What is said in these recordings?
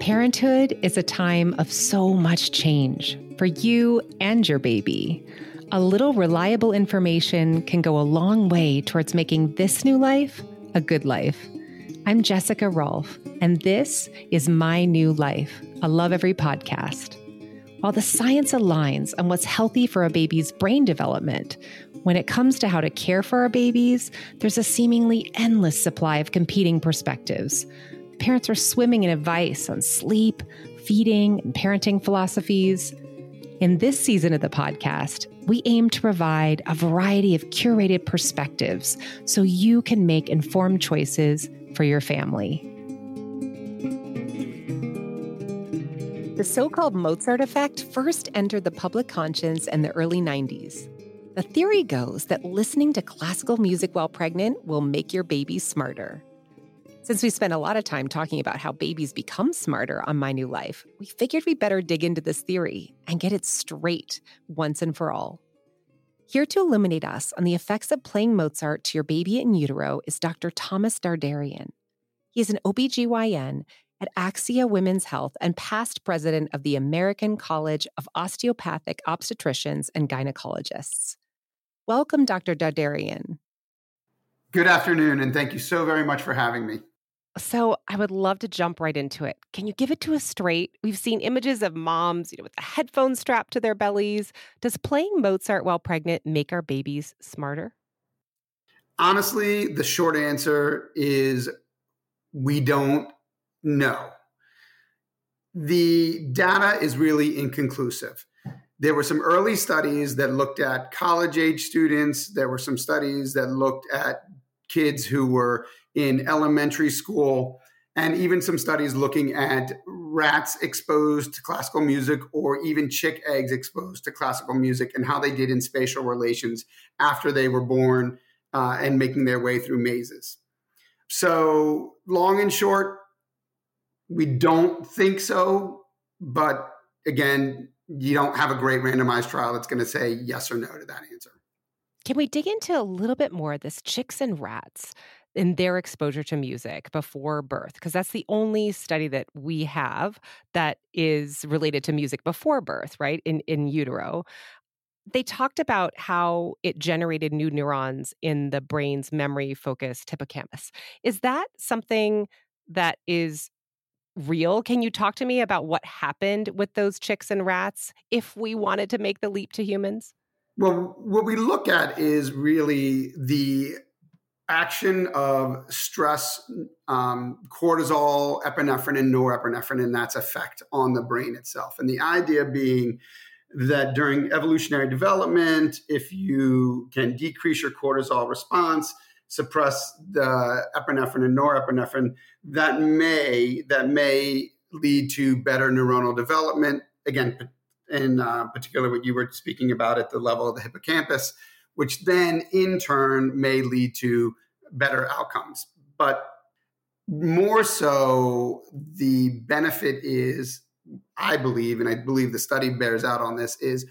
Parenthood is a time of so much change for you and your baby. A little reliable information can go a long way towards making this new life a good life. I'm Jessica Rolfe, and this is My New Life, a Lovevery podcast. While the science aligns on what's healthy for a baby's brain development, when it comes to how to care for our babies, there's a seemingly endless supply of competing perspectives parents are swimming in advice on sleep, feeding, and parenting philosophies. In this season of the podcast, we aim to provide a variety of curated perspectives so you can make informed choices for your family. The so called Mozart effect first entered the public conscience in the early 90s. The theory goes that listening to classical music while pregnant will make your baby smarter. Since we spent a lot of time talking about how babies become smarter on My New Life, we figured we better dig into this theory and get it straight once and for all. Here to illuminate us on the effects of playing Mozart to your baby in utero is Dr. Thomas Dardarian. He is an OBGYN at Axia Women's Health and past president of the American College of Osteopathic Obstetricians and Gynecologists. Welcome, Dr. Dardarian. Good afternoon, and thank you so very much for having me. So I would love to jump right into it. Can you give it to us straight? We've seen images of moms, you know, with a headphone strapped to their bellies. Does playing Mozart while pregnant make our babies smarter? Honestly, the short answer is we don't know. The data is really inconclusive. There were some early studies that looked at college age students. There were some studies that looked at kids who were in elementary school, and even some studies looking at rats exposed to classical music or even chick eggs exposed to classical music and how they did in spatial relations after they were born uh, and making their way through mazes. So, long and short, we don't think so. But again, you don't have a great randomized trial that's going to say yes or no to that answer. Can we dig into a little bit more of this chicks and rats and their exposure to music before birth? Because that's the only study that we have that is related to music before birth, right? In in utero. They talked about how it generated new neurons in the brain's memory focused hippocampus. Is that something that is real? Can you talk to me about what happened with those chicks and rats if we wanted to make the leap to humans? Well, what we look at is really the action of stress, um, cortisol, epinephrine, and norepinephrine, and that's effect on the brain itself. And the idea being that during evolutionary development, if you can decrease your cortisol response, suppress the epinephrine and norepinephrine, that may that may lead to better neuronal development. Again, in uh, particular what you were speaking about at the level of the hippocampus, which then in turn may lead to better outcomes. But more so, the benefit is, I believe, and I believe the study bears out on this, is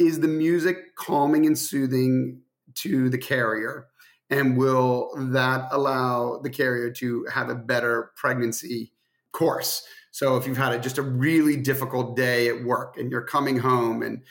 is the music calming and soothing to the carrier? And will that allow the carrier to have a better pregnancy course? So if you've had a, just a really difficult day at work and you're coming home and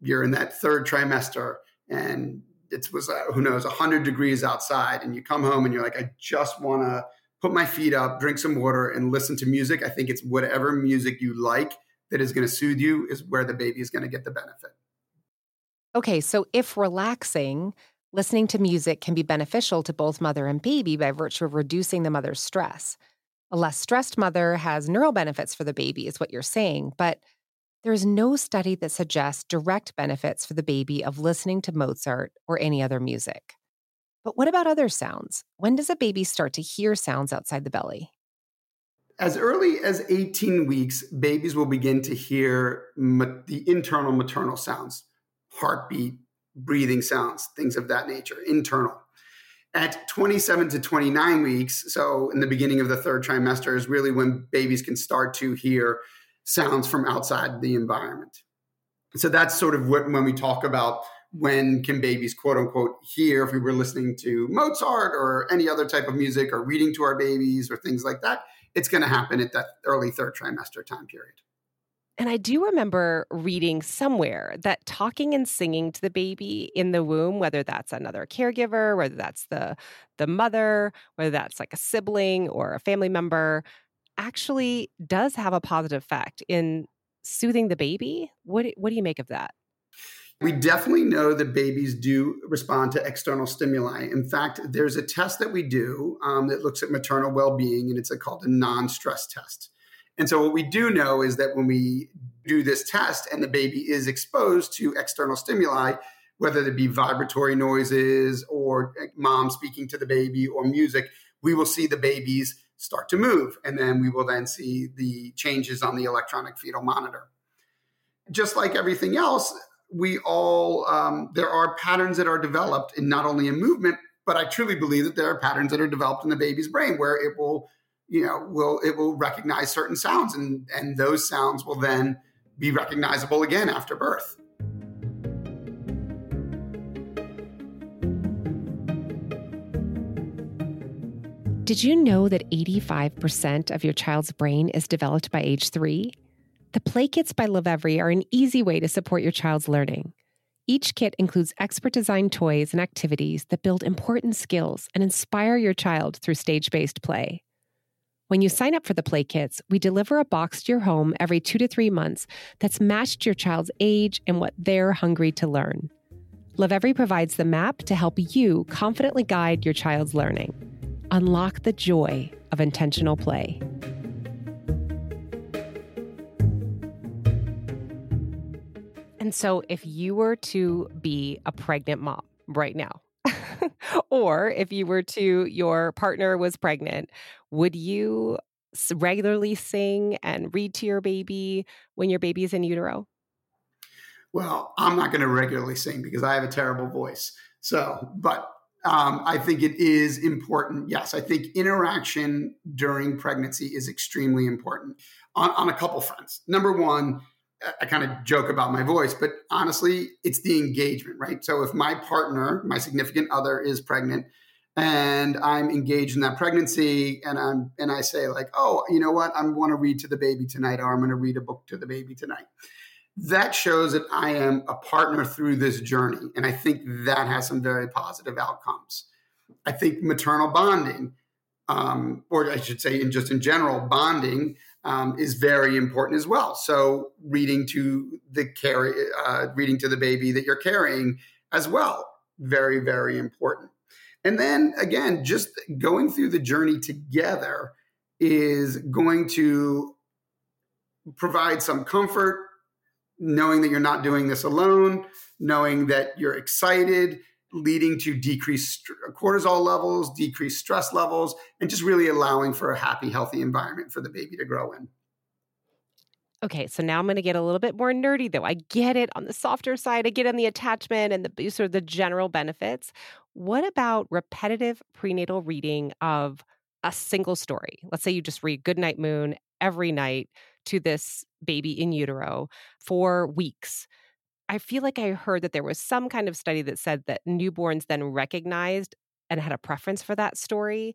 you're in that third trimester and it was uh, who knows 100 degrees outside and you come home and you're like I just want to put my feet up, drink some water and listen to music. I think it's whatever music you like that is going to soothe you is where the baby is going to get the benefit. Okay, so if relaxing, listening to music can be beneficial to both mother and baby by virtue of reducing the mother's stress. A less stressed mother has neural benefits for the baby, is what you're saying, but there is no study that suggests direct benefits for the baby of listening to Mozart or any other music. But what about other sounds? When does a baby start to hear sounds outside the belly? As early as 18 weeks, babies will begin to hear ma- the internal maternal sounds, heartbeat, breathing sounds, things of that nature, internal. At 27 to 29 weeks, so in the beginning of the third trimester, is really when babies can start to hear sounds from outside the environment. So that's sort of what, when we talk about when can babies quote unquote hear if we were listening to Mozart or any other type of music or reading to our babies or things like that. It's going to happen at that early third trimester time period. And I do remember reading somewhere that talking and singing to the baby in the womb, whether that's another caregiver, whether that's the the mother, whether that's like a sibling or a family member, actually does have a positive effect in soothing the baby. What what do you make of that? We definitely know that babies do respond to external stimuli. In fact, there's a test that we do um, that looks at maternal well being, and it's a, called a non stress test. And so, what we do know is that when we do this test and the baby is exposed to external stimuli, whether it be vibratory noises or eh, mom speaking to the baby or music, we will see the babies start to move. And then we will then see the changes on the electronic fetal monitor. Just like everything else, we all um, there are patterns that are developed in not only in movement but i truly believe that there are patterns that are developed in the baby's brain where it will you know will it will recognize certain sounds and and those sounds will then be recognizable again after birth Did you know that 85% of your child's brain is developed by age three? The Play Kits by Lovevery are an easy way to support your child's learning. Each kit includes expert designed toys and activities that build important skills and inspire your child through stage based play. When you sign up for the Play Kits, we deliver a box to your home every two to three months that's matched your child's age and what they're hungry to learn. Lovevery provides the map to help you confidently guide your child's learning. Unlock the joy of intentional play. And so, if you were to be a pregnant mom right now, or if you were to, your partner was pregnant, would you regularly sing and read to your baby when your baby is in utero? Well, I'm not going to regularly sing because I have a terrible voice. So, but um, I think it is important. Yes, I think interaction during pregnancy is extremely important on, on a couple fronts. Number one, I kind of joke about my voice, but honestly, it's the engagement, right? So if my partner, my significant other is pregnant and I'm engaged in that pregnancy and I'm and I say like, "Oh, you know what? I'm want to read to the baby tonight or I'm going to read a book to the baby tonight." That shows that I am a partner through this journey, and I think that has some very positive outcomes. I think maternal bonding um, or I should say, in just in general, bonding um, is very important as well. So reading to the carry, uh, reading to the baby that you're carrying as well, very very important. And then again, just going through the journey together is going to provide some comfort, knowing that you're not doing this alone, knowing that you're excited leading to decreased cortisol levels, decreased stress levels, and just really allowing for a happy, healthy environment for the baby to grow in. Okay, so now I'm going to get a little bit more nerdy though. I get it on the softer side. I get on the attachment and the sort of the general benefits. What about repetitive prenatal reading of a single story? Let's say you just read Goodnight Moon every night to this baby in utero for weeks. I feel like I heard that there was some kind of study that said that newborns then recognized and had a preference for that story.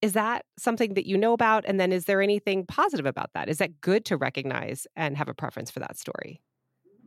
Is that something that you know about? And then is there anything positive about that? Is that good to recognize and have a preference for that story?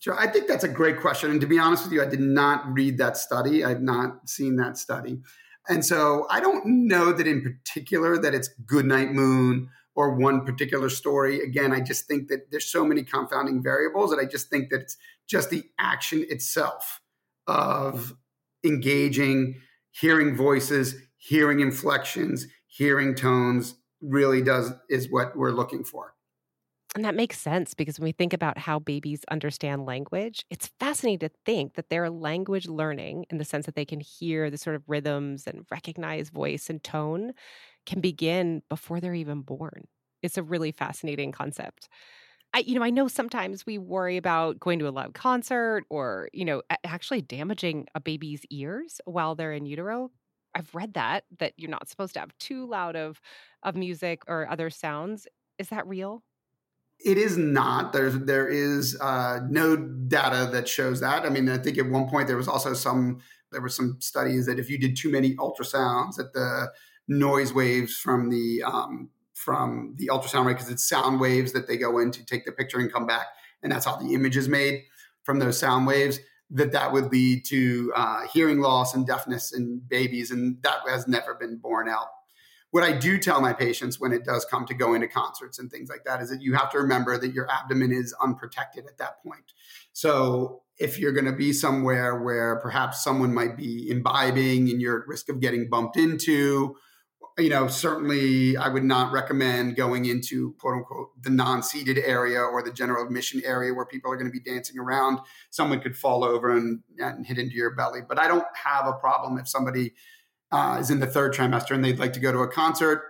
Sure. I think that's a great question. And to be honest with you, I did not read that study. I've not seen that study. And so I don't know that in particular that it's Goodnight Moon or one particular story. Again, I just think that there's so many confounding variables that I just think that it's just the action itself of engaging, hearing voices, hearing inflections, hearing tones really does is what we're looking for. And that makes sense because when we think about how babies understand language, it's fascinating to think that they're language learning in the sense that they can hear the sort of rhythms and recognize voice and tone can begin before they're even born. It's a really fascinating concept. I, you know, I know sometimes we worry about going to a loud concert or, you know, actually damaging a baby's ears while they're in utero. I've read that that you're not supposed to have too loud of of music or other sounds. Is that real? It is not. There's there is uh, no data that shows that. I mean, I think at one point there was also some there were some studies that if you did too many ultrasounds, that the noise waves from the um, from the ultrasound because it's sound waves that they go in to take the picture and come back, and that's how the image is made from those sound waves. That that would lead to uh, hearing loss and deafness in babies, and that has never been borne out what I do tell my patients when it does come to going to concerts and things like that is that you have to remember that your abdomen is unprotected at that point. So if you're going to be somewhere where perhaps someone might be imbibing and you're at risk of getting bumped into, you know, certainly I would not recommend going into quote unquote the non seated area or the general admission area where people are going to be dancing around. Someone could fall over and, and hit into your belly. But I don't have a problem if somebody uh, is in the third trimester and they'd like to go to a concert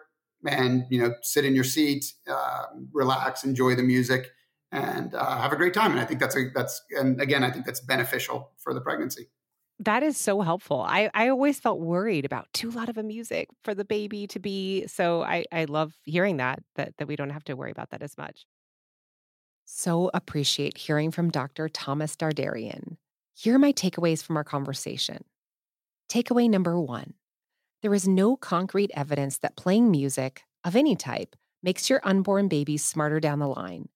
and you know sit in your seat, uh, relax, enjoy the music, and uh, have a great time. And I think that's a that's and again, I think that's beneficial for the pregnancy. That is so helpful. I, I always felt worried about too loud of a music for the baby to be. So I, I love hearing that, that that we don't have to worry about that as much. So appreciate hearing from Dr. Thomas Dardarian. Here are my takeaways from our conversation. Takeaway number one there is no concrete evidence that playing music of any type makes your unborn baby smarter down the line,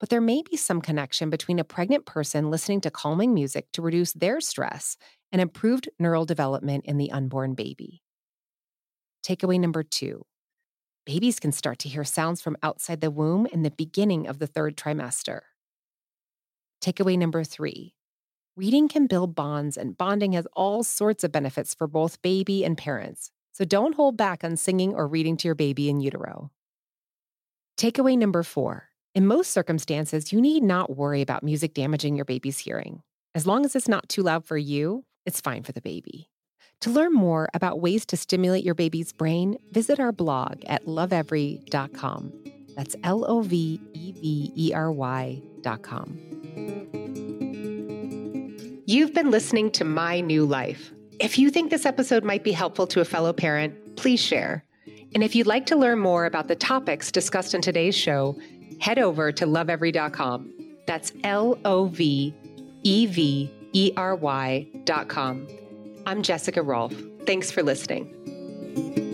but there may be some connection between a pregnant person listening to calming music to reduce their stress and improved neural development in the unborn baby. Takeaway number two babies can start to hear sounds from outside the womb in the beginning of the third trimester. Takeaway number three Reading can build bonds, and bonding has all sorts of benefits for both baby and parents. So don't hold back on singing or reading to your baby in utero. Takeaway number four In most circumstances, you need not worry about music damaging your baby's hearing. As long as it's not too loud for you, it's fine for the baby. To learn more about ways to stimulate your baby's brain, visit our blog at lovevery.com. That's L O V E V E R Y.com. You've been listening to My New Life. If you think this episode might be helpful to a fellow parent, please share. And if you'd like to learn more about the topics discussed in today's show, head over to lovevery.com. That's L O V E V E R Y.com. I'm Jessica Rolfe. Thanks for listening.